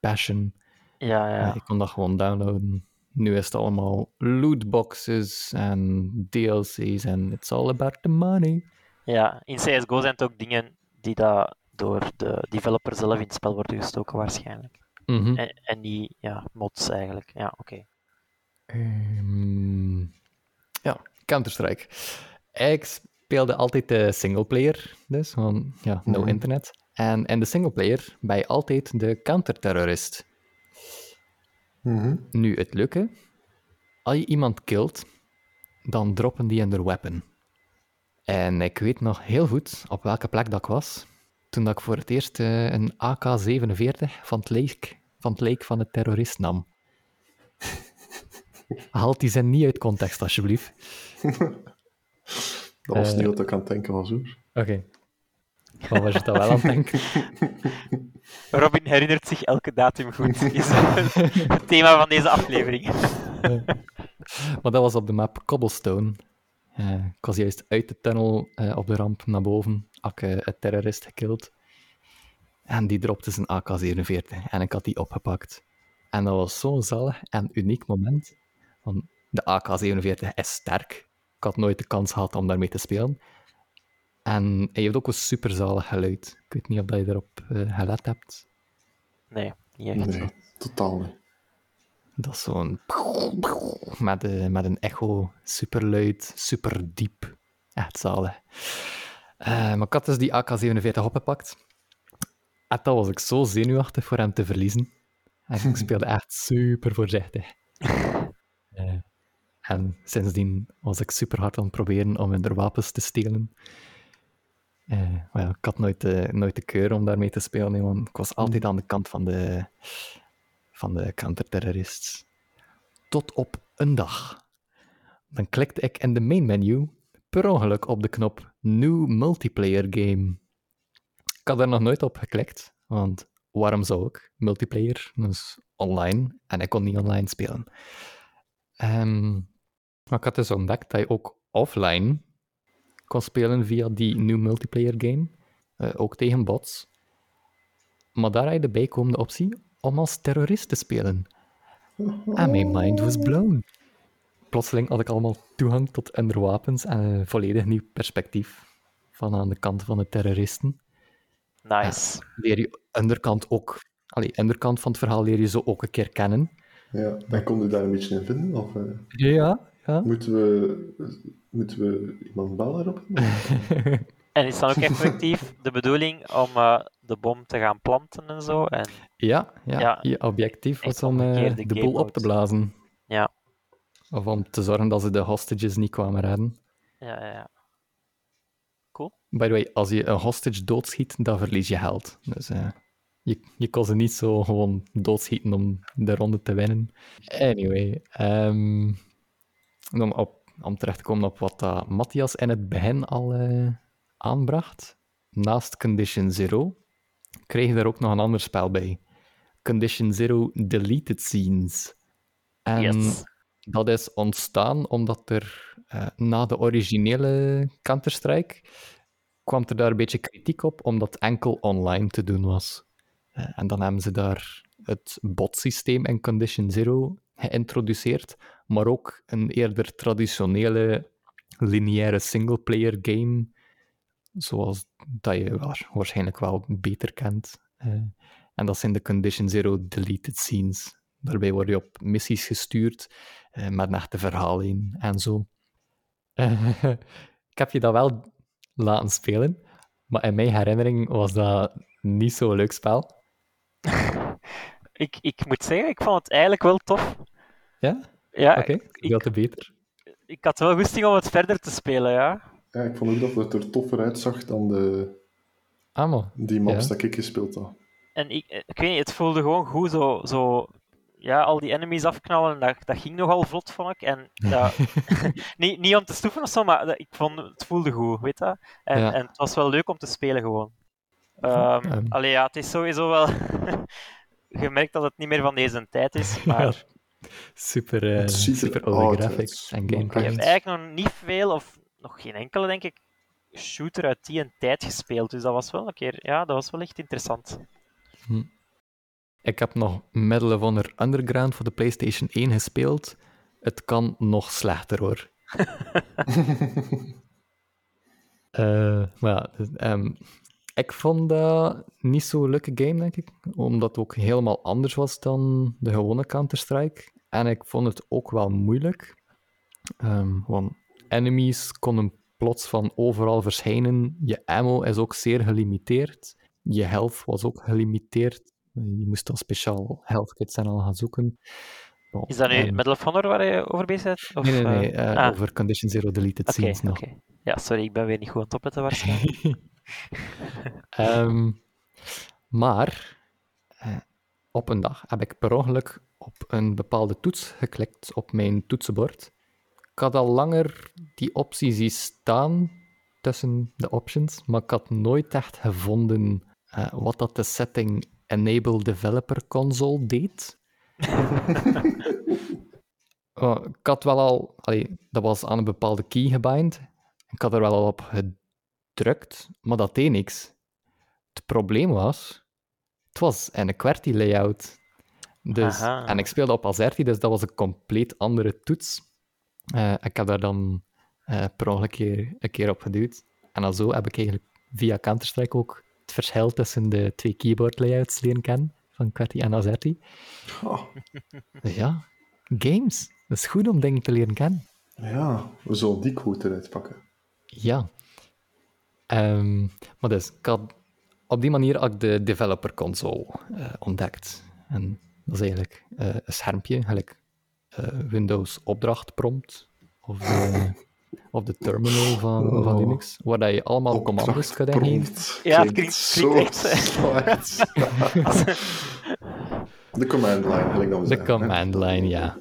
passion. Ja, ja. Ja, ik kon dat gewoon downloaden. Nu is het allemaal lootboxes en DLC's en it's all about the money. ja. In CSGO zijn het ook dingen die dat door de developer zelf in het spel worden gestoken, waarschijnlijk. Mhm. En, en niet ja, mods eigenlijk. Ja, oké. Ehm, ja, Counter-Strike. Ik speelde altijd de singleplayer, dus gewoon ja, no Mhm. internet. En in de singleplayer ben je altijd de counterterrorist. Mhm. Nu, het leuke, als je iemand killt, dan droppen die in their weapon. En ik weet nog heel goed op welke plek dat ik was. Toen dat ik voor het eerst eh, een AK-47 van het leek van het, leek van het terrorist nam. Haal die zin niet uit context, alsjeblieft. Dat was Eh. niet wat ik aan het denken was, hoor. Oké. Wat was je dan wel aan het denken? Robin herinnert zich elke datum goed. Is het thema van deze aflevering. Maar dat was op de map Cobblestone. Eh, ik was juist uit de tunnel eh, op de ramp naar boven. Had ik eh, een terrorist gekild. En die dropte zijn AK-47. En ik had die opgepakt. En dat was zo'n zalig en uniek moment. Want de AK-47 is sterk. Ik had nooit de kans gehad om daarmee te spelen. En hij heeft ook een superzalig geluid. Ik weet niet of je erop eh, gelet hebt. Nee, niet echt. Nee, totaal niet. Dat is zo'n... Met, met een echo, super luid, super diep. Echt zalig. Eh, maar ik had dus die AK-47 opgepakt. En dan was ik zo zenuwachtig voor hem te verliezen. En ik speelde echt super voorzichtig. Eh, en sindsdien was ik super hard aan het proberen om hun wapens te stelen. Maar ja, ik had nooit de, nooit de keur om daarmee te spelen, want ik was altijd aan de kant van de, van de counterterrorists. Tot op een dag. Dan klikte ik in de main menu per ongeluk op de knop New Multiplayer Game. Ik had er nog nooit op geklikt, want waarom zou ik? Multiplayer, dus online, en ik kon niet online spelen. Ehm, maar ik had dus ontdekt dat je ook offline kon spelen via die New Multiplayer Game, eh, ook tegen bots. Maar daar had je de bijkomende optie om als terrorist te spelen. En mijn mind was blown. Plotseling had ik allemaal toegang tot underwapens en een volledig nieuw perspectief van aan de kant van de terroristen. Nice. Leer je underkant ook, allee, underkant van het verhaal leer je zo ook een keer kennen. Ja, en kon je daar een beetje in vinden? Of eh, Ja, ja. moeten, we, moeten we iemand bellen erop? En is dan ook effectief de bedoeling om eh, de bom te gaan planten en zo? En, Ja, ja, Ja, je objectief was om eh, omgekeerde de boel op te blazen. Ja. Of om te zorgen dat ze de hostages niet kwamen redden. ja, ja, ja. By the way, als je een hostage doodschiet, dan verlies je geld. Dus eh, je, je kon ze niet zo gewoon doodschieten om de ronde te winnen. Anyway, ehm, om, op, om terecht te komen op wat dat Matthias in het begin al eh, aanbracht. Naast Condition Zero kreeg je er ook nog een ander spel bij. Condition Zero Deleted Scenes. En Yes. dat is ontstaan omdat er eh, na de originele Counter-Strike kwam er daar een beetje kritiek op, omdat enkel online te doen was. Eh, en dan hebben ze daar het botsysteem in Condition Zero geïntroduceerd, maar ook een eerder traditionele lineaire singleplayer game, zoals dat je waar- waarschijnlijk wel beter kent. Eh, en dat zijn de Condition Zero deleted scenes. Daarbij word je op missies gestuurd eh, met een echte verhaal in en zo. Eh, ik heb je dat wel laten spelen, maar in mijn herinnering was dat niet zo'n leuk spel. Ik, ik moet zeggen, ik vond het eigenlijk wel tof. Ja? Ja, Oké, veel te beter. ik had wel goesting om het verder te spelen, ja. Ja, ik vond ook dat het er toffer uitzag dan de, Ah, die maps Ja. dat ik gespeeld had. En ik, ik weet niet, het voelde gewoon goed, zo, zo ja, al die enemies afknallen, dat, dat ging nogal vlot, vond ik. En dat, niet, niet om te stoeven of zo, maar dat- ik vond, het voelde goed, weet je. En, Ja. en het was wel leuk om te spelen gewoon. Allee, ja, het is sowieso wel... Je merkt dat het niet meer van deze tijd is, maar Super, eh, er super oude oud graphics en gameplay. ik heb echt. eigenlijk nog niet veel, of nog geen enkele, denk ik, shooter uit die een tijd gespeeld. Dus dat was wel een keer... Ja, dat was wel echt interessant. Ik heb nog Medal of Honor Underground voor de PlayStation 1 gespeeld. Het kan nog slechter hoor. Eh, maar ja, dus, ehm, ik vond dat niet zo'n leuke game, denk ik. Omdat het ook helemaal anders was dan de gewone Counter-Strike. En ik vond het ook wel moeilijk. Ehm, want enemies konden plots van overal verschijnen. Je ammo is ook zeer gelimiteerd. Je health was ook gelimiteerd. Je moest dan speciaal health kits en al gaan zoeken. Bon, Is dat nu Medal of Honor waar je over bezig bent? Of, Nee, nee, nee. eh, eh, ah. Over Condition Zero Deleted Oké, Scenes nog. Ja, sorry, ik ben weer niet goed aan het opletten waarschijnlijk. Ehm, maar op een dag heb ik per ongeluk op een bepaalde toets geklikt op mijn toetsenbord. Ik had al langer die optie zien staan tussen de options, maar ik had nooit echt gevonden eh, wat dat de setting Enable Developer Console deed. Oh, ik had wel al, allee, dat was aan een bepaalde key gebind. Ik had er wel al op gedrukt, maar dat deed niks. Het probleem was, het was een QWERTY layout. Dus, Aha. en ik speelde op Azerty, dus dat was een compleet andere toets. Eh, ik heb daar dan eh, per ongeluk een keer, een keer op geduwd. En dan zo heb ik eigenlijk via Counter-Strike ook het verschil tussen de twee keyboard layouts leren kennen, van QWERTY en Azerty. Ah, Dus ja, games. Dat is goed om dingen te leren kennen. ja, we zullen die quote eruit pakken. Ja. Ehm, maar dus, ik had, op die manier had ik de developer console eh, ontdekt. En dat is eigenlijk een schermpje, gelijk Windows opdracht prompt of de, of de terminal van, van Oh. Linux, waar dat je allemaal commando's kunt ingeven. Opdrachtprompt. Ja, het Klinkt klinkt- zo echt- slecht. De command line, wil ik dan De command line, ja.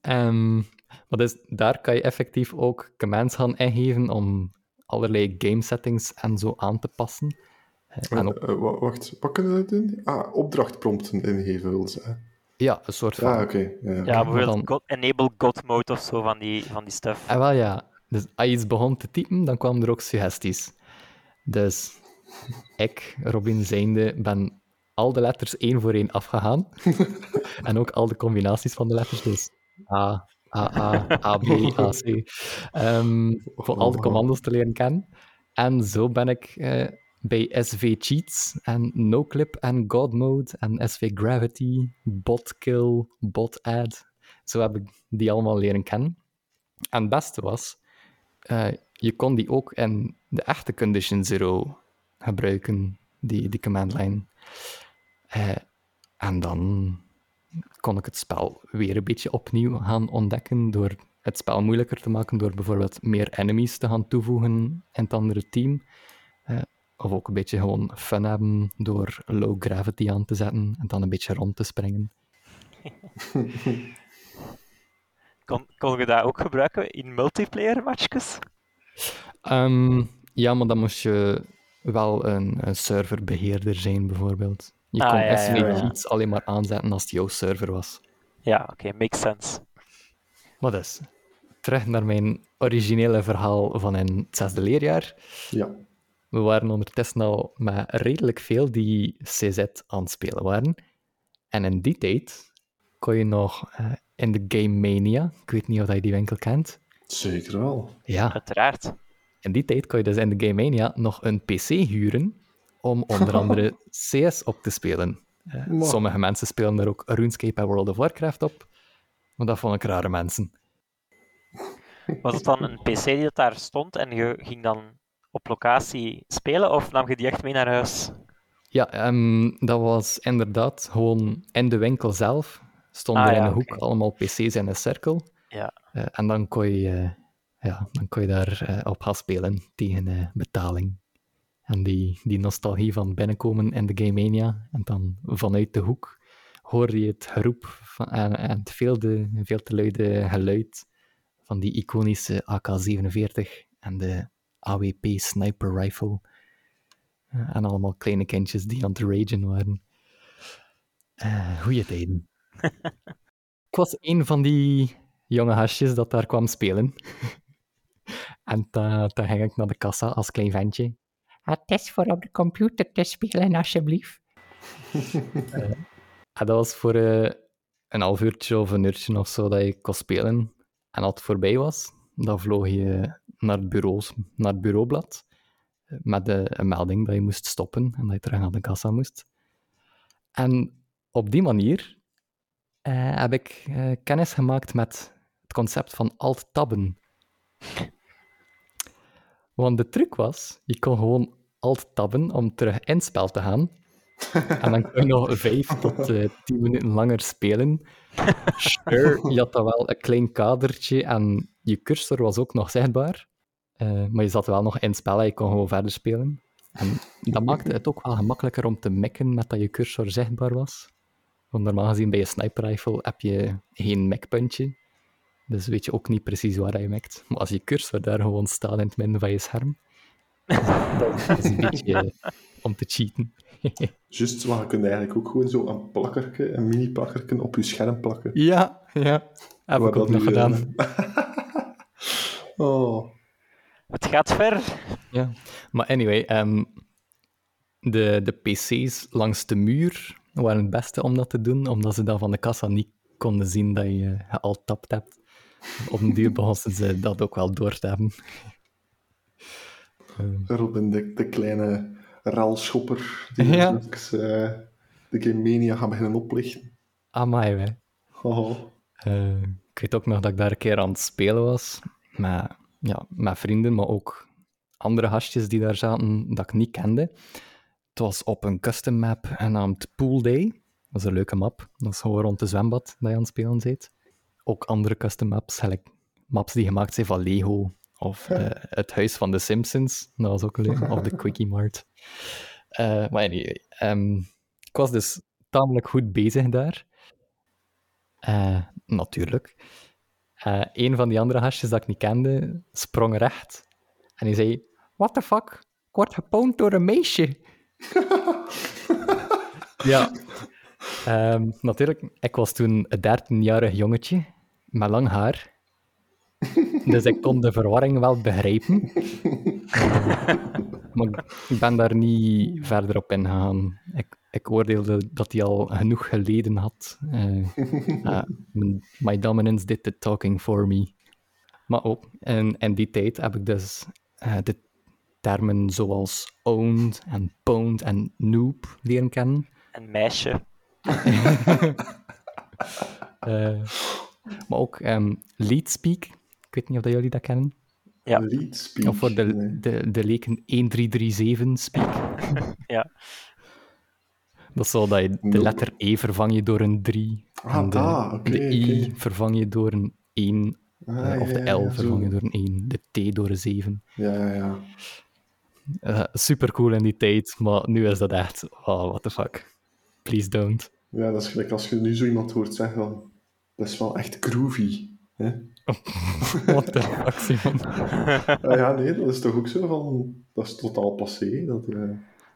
Ehm, maar dus daar kan je effectief ook commands gaan ingeven om allerlei game settings en zo aan te passen. Eh, en Eh, eh, wacht, wat kunnen we doen? Ah, opdrachtprompten ingeven, wil ze. Ja, een soort van... Ah, oké. ja, ja. Ja, bijvoorbeeld dan- God, enable God mode of zo van die, van die stuff. En wel ja, dus als je iets begon te typen, dan kwamen er ook suggesties. Dus ik, Robin zijnde, ben al de letters één voor één afgegaan. en ook al de combinaties van de letters, dus A, A, A, A, B, A, C. Ehm, voor al de commando's te leren kennen. En zo ben ik eh, bij SV Cheats en NoClip en God Mode en SV Gravity, Botkill, Botadd. Zo heb ik die allemaal leren kennen. En het beste was, eh, je kon die ook in de echte Condition Zero gebruiken, die, die command line. Eh, en dan kon ik het spel weer een beetje opnieuw gaan ontdekken door het spel moeilijker te maken, door bijvoorbeeld meer enemies te gaan toevoegen in het andere team. Of ook een beetje gewoon fun hebben door low gravity aan te zetten en dan een beetje rond te springen. Kon, kon je dat ook gebruiken in multiplayer matchjes? Ehm, ja, maar dan moest je wel een, een serverbeheerder zijn, bijvoorbeeld. Je Ah, kon ja, ja. Cheats alleen maar aanzetten als het jouw server was. Ja, oké, makes sense. Maar dus, terug naar mijn originele verhaal van in het zesde leerjaar. Ja. We waren ondertussen al met redelijk veel die CZ aan het spelen waren. En in die tijd kon je nog eh, in de Game Mania, ik weet niet of je die winkel kent. Zeker wel. Ja, Uiteraard. in die tijd kon je dus in de Game Mania nog een PC huren om onder andere CS op te spelen. Eh, sommige mensen spelen daar ook RuneScape en World of Warcraft op. Maar dat vond ik rare mensen. Was het dan een PC die dat daar stond en je ging dan op locatie spelen of nam je die echt mee naar huis? Ja, ehm, dat was inderdaad gewoon in de winkel zelf. Stonden Ah, er in ja, een hoek allemaal PC's in een cirkel. Ja. Eh, en dan kon je, eh, ja, dan kon je daar eh, op gaan spelen tegen betaling. En die, die nostalgie van binnenkomen in de Game Mania en dan vanuit de hoek hoorde je het geroep van, en, en het veel, de, veel te luide geluid van die iconische AK-47 en de AWP Sniper Rifle. Eh, en allemaal kleine kindjes die aan het ragen waren. Eh goeie tijden. ik was een van die jonge hasjes dat daar kwam spelen. en dan dan ging ik naar de kassa als klein ventje. Het is voor op de computer te spelen, alsjeblieft. Eh, en dat was voor een half uurtje of een uurtje of zo dat je kon spelen. En als het voorbij was, dan vloog je naar het, bureaus, naar het bureaublad eh, met de, een melding dat je moest stoppen en dat je terug naar de kassa moest. En op die manier eh, heb ik eh, kennis gemaakt met het concept van alt-tabben. Want de truc was, je kon gewoon alt-tabben om terug in het spel te gaan. En dan kon je nog vijf tot eh, tien minuten langer spelen. Sure, je had dan wel een klein kadertje en je cursor was ook nog zichtbaar. Eh, maar je zat wel nog in het spel en je kon gewoon verder spelen. En dat maakte het ook wel gemakkelijker om te mikken met dat je cursor zichtbaar was. Want normaal gezien bij je sniper rifle heb je geen mekpuntje. Dus weet je ook niet precies waar je mikt. Maar als je cursor daar gewoon staat in het midden van je scherm, dat is een beetje om te cheaten. Juist, maar je kunt eigenlijk ook gewoon zo een plakkerke, een mini-plakkerke op je scherm plakken. ja, ja. Heb ik ook nog u, eh, gedaan. Oh, Het gaat ver. Ja, maar anyway, ehm, de, de PC's langs de muur waren het beste om dat te doen, omdat ze dan van de kassa niet konden zien dat je al tapt hebt. Op een duur begonnen ze dat ook wel door te hebben. Ehm, Robin, de, de kleine ralschopper die Ja. straks, eh, de Game Mania gaat beginnen oplichten. amai, wij. Oh, Eh, ik weet ook nog dat ik daar een keer aan het spelen was, met, ja, met vrienden, maar ook andere gastjes die daar zaten dat ik niet kende. Het was op een custom map genaamd Pool Day. Dat is een leuke map. Dat is gewoon rond de zwembad dat je aan het spelen bent. Ook andere custom maps, gelijk maps die gemaakt zijn van Lego. Of eh, het huis van de Simpsons. Dat was ook leuk. Of de Quickie Mart. Eh, maar anyway, ehm, ik was dus tamelijk goed bezig daar. Eh, natuurlijk. Eh, een van die andere gastjes dat ik niet kende, sprong recht. En hij zei, what the fuck? Ik word gepoond door een meisje. ja. Ehm, natuurlijk, ik was toen een 13-jarig jongetje met lang haar. Dus ik kon de verwarring wel begrijpen. Maar ik ben daar niet verder op ingegaan. Ik, ik oordeelde dat hij al genoeg geleden had. Eh, my dominance did the talking for me. Maar ook in, in die tijd heb ik dus eh, de termen zoals owned en pwned en noob leren kennen. Een meisje. Eh, maar ook ehm lead speak. Ik weet niet of dat jullie dat kennen. Ja. Lead speak. Of voor de, Nee. de, de leken 1337 speak. Ja. Dat is zo dat je de letter E vervang je door een 3. Ah, en de, de I vervang je door een 1. Ah, of de L ja, vervang je door een 1. De T door een 7. Ja, ja, ja. Eh super cool in die tijd, maar nu is dat echt. Oh, what the fuck. Please don't. Ja, dat is gelijk als je nu zo iemand hoort zeggen van... Dat is wel echt groovy. Hè? The fuck, Simon? Ah, ja, nee, dat is toch ook zo van... Dat is totaal passé. Dat, eh,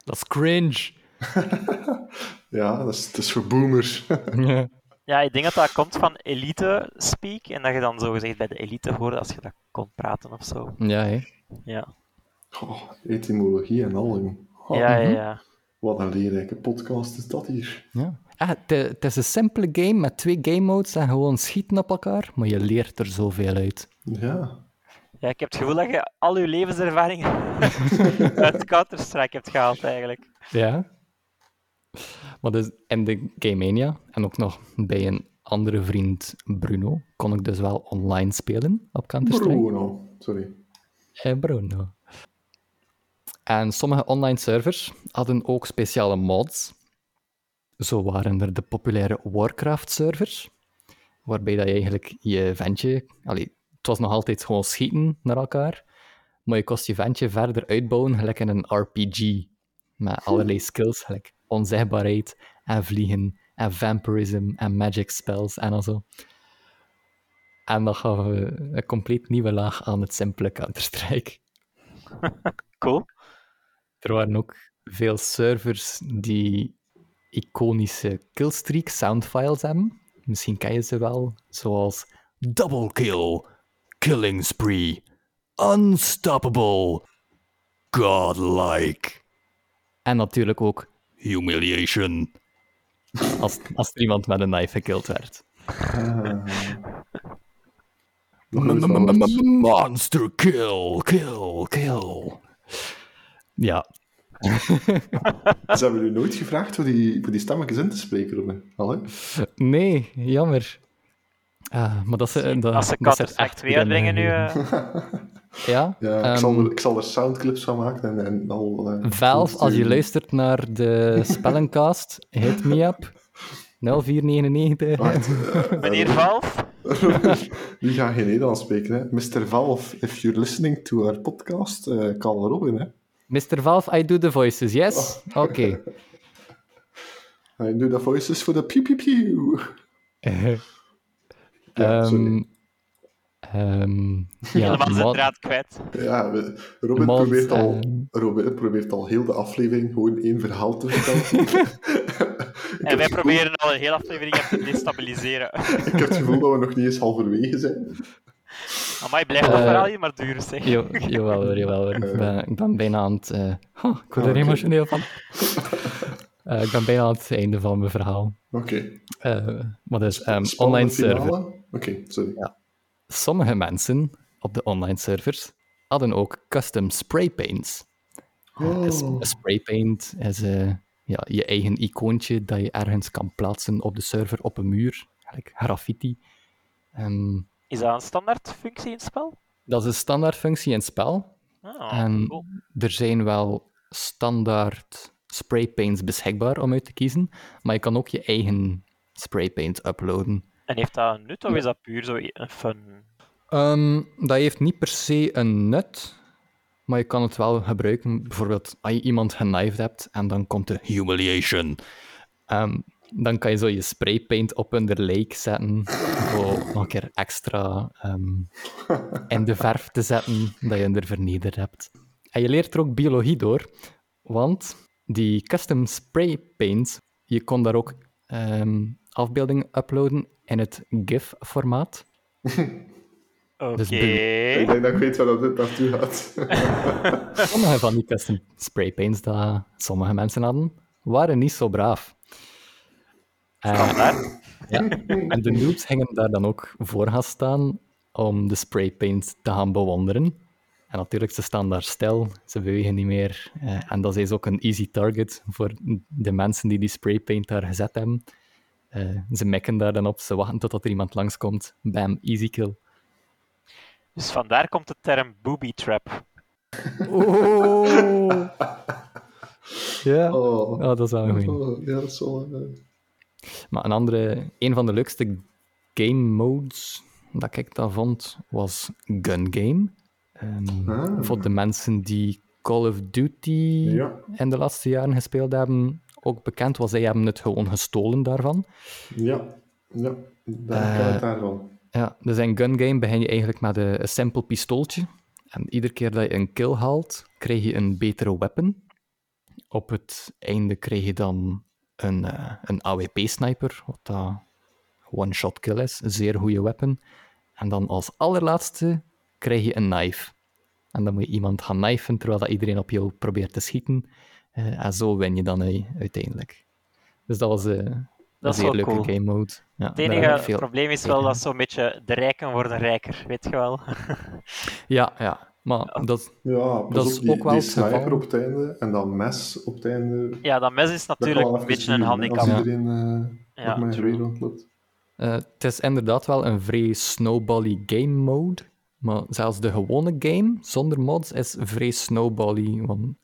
Dat is cringe. ja, dat is, dat is voor boomers. Ja. Ja, ik denk dat dat komt van elite speak en dat je dan zo gezegd bij de elite hoorde als je dat kon praten of zo. Ja, hè. Ja, Oh, etymologie en al. Oh, ja, mhm. ja. ja. Wat een leerrijke podcast is dat hier. ja. Ah, het- het is een simpele game met twee game modes en gewoon schieten op elkaar, maar je leert er zoveel uit. Ja. Ja, ik heb het gevoel dat je al je levenservaring uit Counter-Strike hebt gehaald, eigenlijk. Ja. Maar dus in de Game Mania en ook nog bij een andere vriend, Bruno, kon ik dus wel online spelen op Counter-Strike. Bruno. Sorry. Eh, Bruno. En sommige online servers hadden ook speciale mods. Zo waren er de populaire Warcraft-servers, waarbij dat je eigenlijk je ventje... Allee, het was nog altijd gewoon schieten naar elkaar, maar je kost je ventje verder uitbouwen, gelijk in een RPG. Met allerlei skills, gelijk onzichtbaarheid en vliegen en vampirism en magic spells en zo. En dat gaf eh, een compleet nieuwe laag aan het simpele Counter-Strike. Cool. Er waren ook veel servers die iconische killstreak soundfiles hebben. Misschien ken je ze wel, zoals Double Kill, Killing Spree, Unstoppable, Godlike. En natuurlijk ook Humiliation. Als, als er iemand met een knife gekilld werd. Monster kill, kill, kill. Ja, Ze hebben u nooit gevraagd voor die, voor die stemmetjes in te spreken, Robin. Allee? nee, jammer. Ah, maar dat eh, dat, Als ze dat echt 2 goed in uitbrengen nu... eh, Ja, Ja, ik, ehm, zal er, ik zal er soundclips van maken en, en al... eh, Valve, als je luistert naar de spellencast, hit me up. 0499. Wacht, eh, meneer Valve? Die gaan geen Nederlands spreken, hè. Mr. Valve, if you're listening to our podcast, eh call Robin, hè. Mr. Valve, I do the voices, yes? Oké. I do the voices for the pew pew pew. Ja, sorry. Ehm, ehm, ja, Helemaal zijn draad kwijt. Ja, Mods, probeert al, Robin probeert al heel de aflevering gewoon één verhaal te vertellen. En wij proberen al een hele aflevering te destabiliseren. Ik heb het gevoel dat we nog niet eens halverwege zijn. Amai, blijft dat Eh, verhaal hier maar duren, zeg. Jo, jawel hoor, jawel hoor. Ik ben, ik ben bijna aan het... eh, oh, ik word er oké. emotioneel van. Eh, ik ben bijna aan het einde van mijn verhaal. Oké. Eh wat is ehm, online server? Oké, sorry. Sommige mensen op de online servers hadden ook custom spraypaints. Oh. een spraypaint is eh, ja, je eigen icoontje dat je ergens kan plaatsen op de server op een muur. Eigenlijk graffiti. Ehm, Is dat een standaard functie in het spel? dat is een standaard functie in het spel. Ah, En cool. er zijn wel standaard spraypaints beschikbaar om uit te kiezen, maar je kan ook je eigen spraypaint uploaden. En heeft dat een nut of is dat puur zo een fun? Ehm, dat heeft niet per se een nut, maar je kan het wel gebruiken. Bijvoorbeeld als je iemand genived hebt en dan komt de humiliation. Ehm, dan kan je zo je spraypaint op hun lijk zetten voor nog een keer extra ehm, in de verf te zetten dat je hen er vernederd hebt. En je leert er ook biologie door, want die custom spraypaints, je kon daar ook ehm, afbeeldingen uploaden in het GIF-formaat. Oké. Dus Ik denk dat ik weet waar dat dit naartoe gaat. Sommige van die custom spraypaints dat sommige mensen hadden, waren niet zo braaf. Eh, ja. En de noobs gingen daar dan ook voor gaan staan om de spraypaint te gaan bewonderen. En natuurlijk, ze staan daar stil, ze bewegen niet meer. Eh, en dat is ook een easy target voor de mensen die die spraypaint daar gezet hebben. Eh, ze mikken daar dan op, ze wachten totdat er iemand langskomt. Bam, easy kill. Dus vandaar komt de term booby trap. Oh! ja. Oh. Oh, dat is wel een goeie. Oh, ja, dat is wel... eh, Maar een andere, een van de leukste game modes dat ik dat vond, was Gun Game. Ehm, Ah. Voor de mensen die Call of Duty Ja. in de laatste jaren gespeeld hebben, ook bekend was, zij hebben het gewoon gestolen daarvan. Ja. Ja. Daar kan Eh, het daarvan. Ja, dus in Gun Game begin je eigenlijk met een, een simpel pistooltje. En iedere keer dat je een kill haalt, krijg je een betere weapon. Op het einde krijg je dan een, eh, een AWP-sniper, wat dat one-shot kill is. Een zeer goede weapon. En dan als allerlaatste krijg je een knife. En dan moet je iemand gaan knifen, terwijl dat iedereen op jou probeert te schieten. Eh, en zo win je dan uiteindelijk. Dus dat was eh, een Dat is zeer wel leuke cool. game mode. Ja, Het enige veel probleem is wel dat zo'n beetje de rijken worden rijker, weet je wel. Ja, ja. Maar dat, is- Ja, dat is op, die, ook wel die sniper geval. op het einde en dan mes op het einde. Ja, dat mes is Dat natuurlijk een beetje een handicap. Als iedereen eh Ja, op mijn true. geweer rondloopt. eh, het is inderdaad wel een vrij snowbally game mode. Maar zelfs de gewone game, zonder mods, is vrij snowbally. Want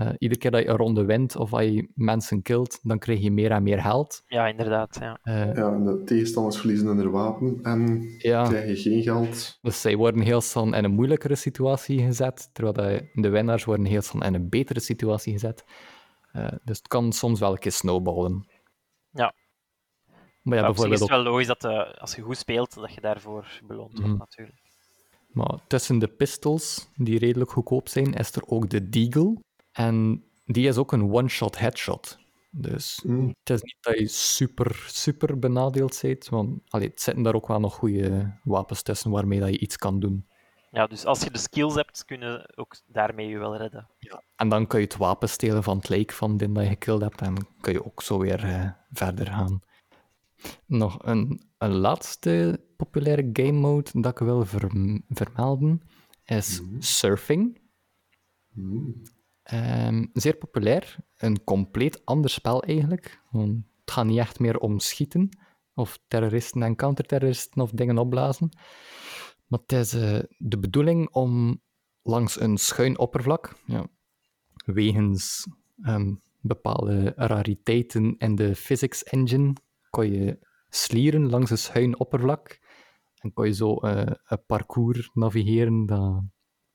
eh, iedere keer dat je een ronde wint of als je mensen killt, dan krijg je meer en meer geld. Ja, inderdaad. Ja. Eh, Ja, en de tegenstanders verliezen hun wapen en ja, krijgen geen geld. dus zij worden heel snel in een moeilijkere situatie gezet, terwijl dat je- de winnaars worden heel snel in een betere situatie gezet. Eh, dus het kan soms wel een keer snowballen. Ja. Maar ja, Maar op zich is bijvoorbeeld het wel logisch dat eh, als je goed speelt, dat je daarvoor beloond wordt, Mhm. natuurlijk. Maar tussen de pistols, die redelijk goedkoop zijn, is er ook de Deagle. En die is ook een one-shot headshot. Dus Mm. het is niet dat je super, super benadeeld bent. Want allee, het zitten daar ook wel nog goede wapens tussen waarmee dat je iets kan doen. Ja, dus als je de skills hebt, kunnen ook daarmee je wel redden. En dan kun je het wapen stelen van het lijk van die dat je gekilld hebt. En dan kun je ook zo weer eh, verder gaan. Nog een, een laatste populaire game mode dat ik wil verm- vermelden is surfing. Mm. Ehm, zeer populair. Een compleet ander spel eigenlijk. Want het gaat niet echt meer om schieten. Of terroristen en counterterroristen of dingen opblazen. Maar het is eh, de bedoeling om langs een schuin oppervlak, ja, wegens ehm, bepaalde rariteiten in de physics engine, kon je slieren langs een schuin oppervlak. En kon je zo eh, een parcours navigeren dat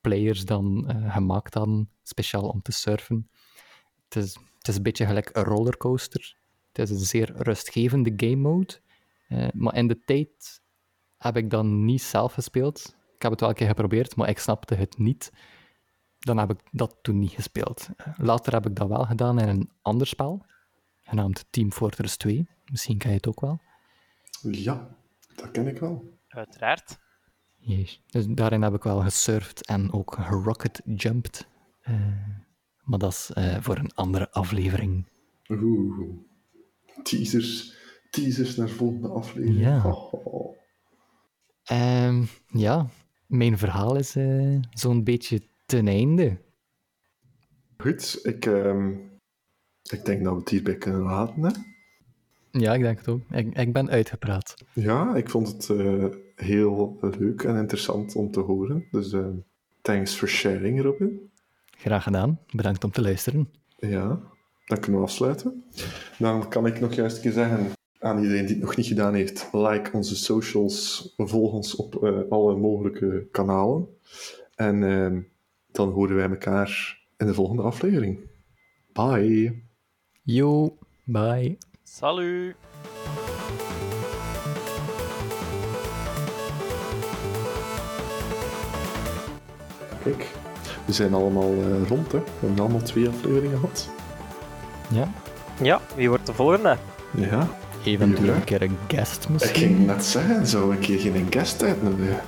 players dan eh, gemaakt hadden, speciaal om te surfen. Het is, het is een beetje gelijk een rollercoaster. Het is een zeer rustgevende game mode. Eh, maar in de tijd heb ik dan niet zelf gespeeld. Ik heb het wel een keer geprobeerd, maar ik snapte het niet. Dan heb ik dat toen niet gespeeld. Eh, Later heb ik dat wel gedaan in een ander spel, genaamd Team Fortress 2. Misschien ken je het ook wel. Ja, dat ken ik wel. Uiteraard. Jeez. Dus daarin heb ik wel gesurfd en ook gerocket jumped. Eh, maar dat is eh, voor een andere aflevering. Oeh. Teasers. Teasers naar volgende aflevering. Ja. Oh, oh. Ehm, ja, mijn verhaal is eh, zo'n beetje ten einde. Goed, ik, ehm, ik denk dat we het hierbij kunnen laten. Hè? Ja, ik denk het ook. Ik, ik ben uitgepraat. Ja, ik vond het heel leuk en interessant om te horen. Dus eh, thanks for sharing, Robin. Graag gedaan. Bedankt om te luisteren. Ja, dan kunnen we afsluiten. Dan kan ik nog juist een keer zeggen aan iedereen die het nog niet gedaan heeft, like onze socials, volg ons op eh, alle mogelijke kanalen. En ehm, dan horen wij elkaar in de volgende aflevering. Bye! Yo, bye. Salut! Kijk, we zijn allemaal eh, rond, hè. We hebben allemaal twee afleveringen gehad. Ja, Ja, wie wordt de volgende? Ja, eventueel Ja. een keer een guest ik misschien. ging net zeggen, zou een keer geen guest uitnodigen.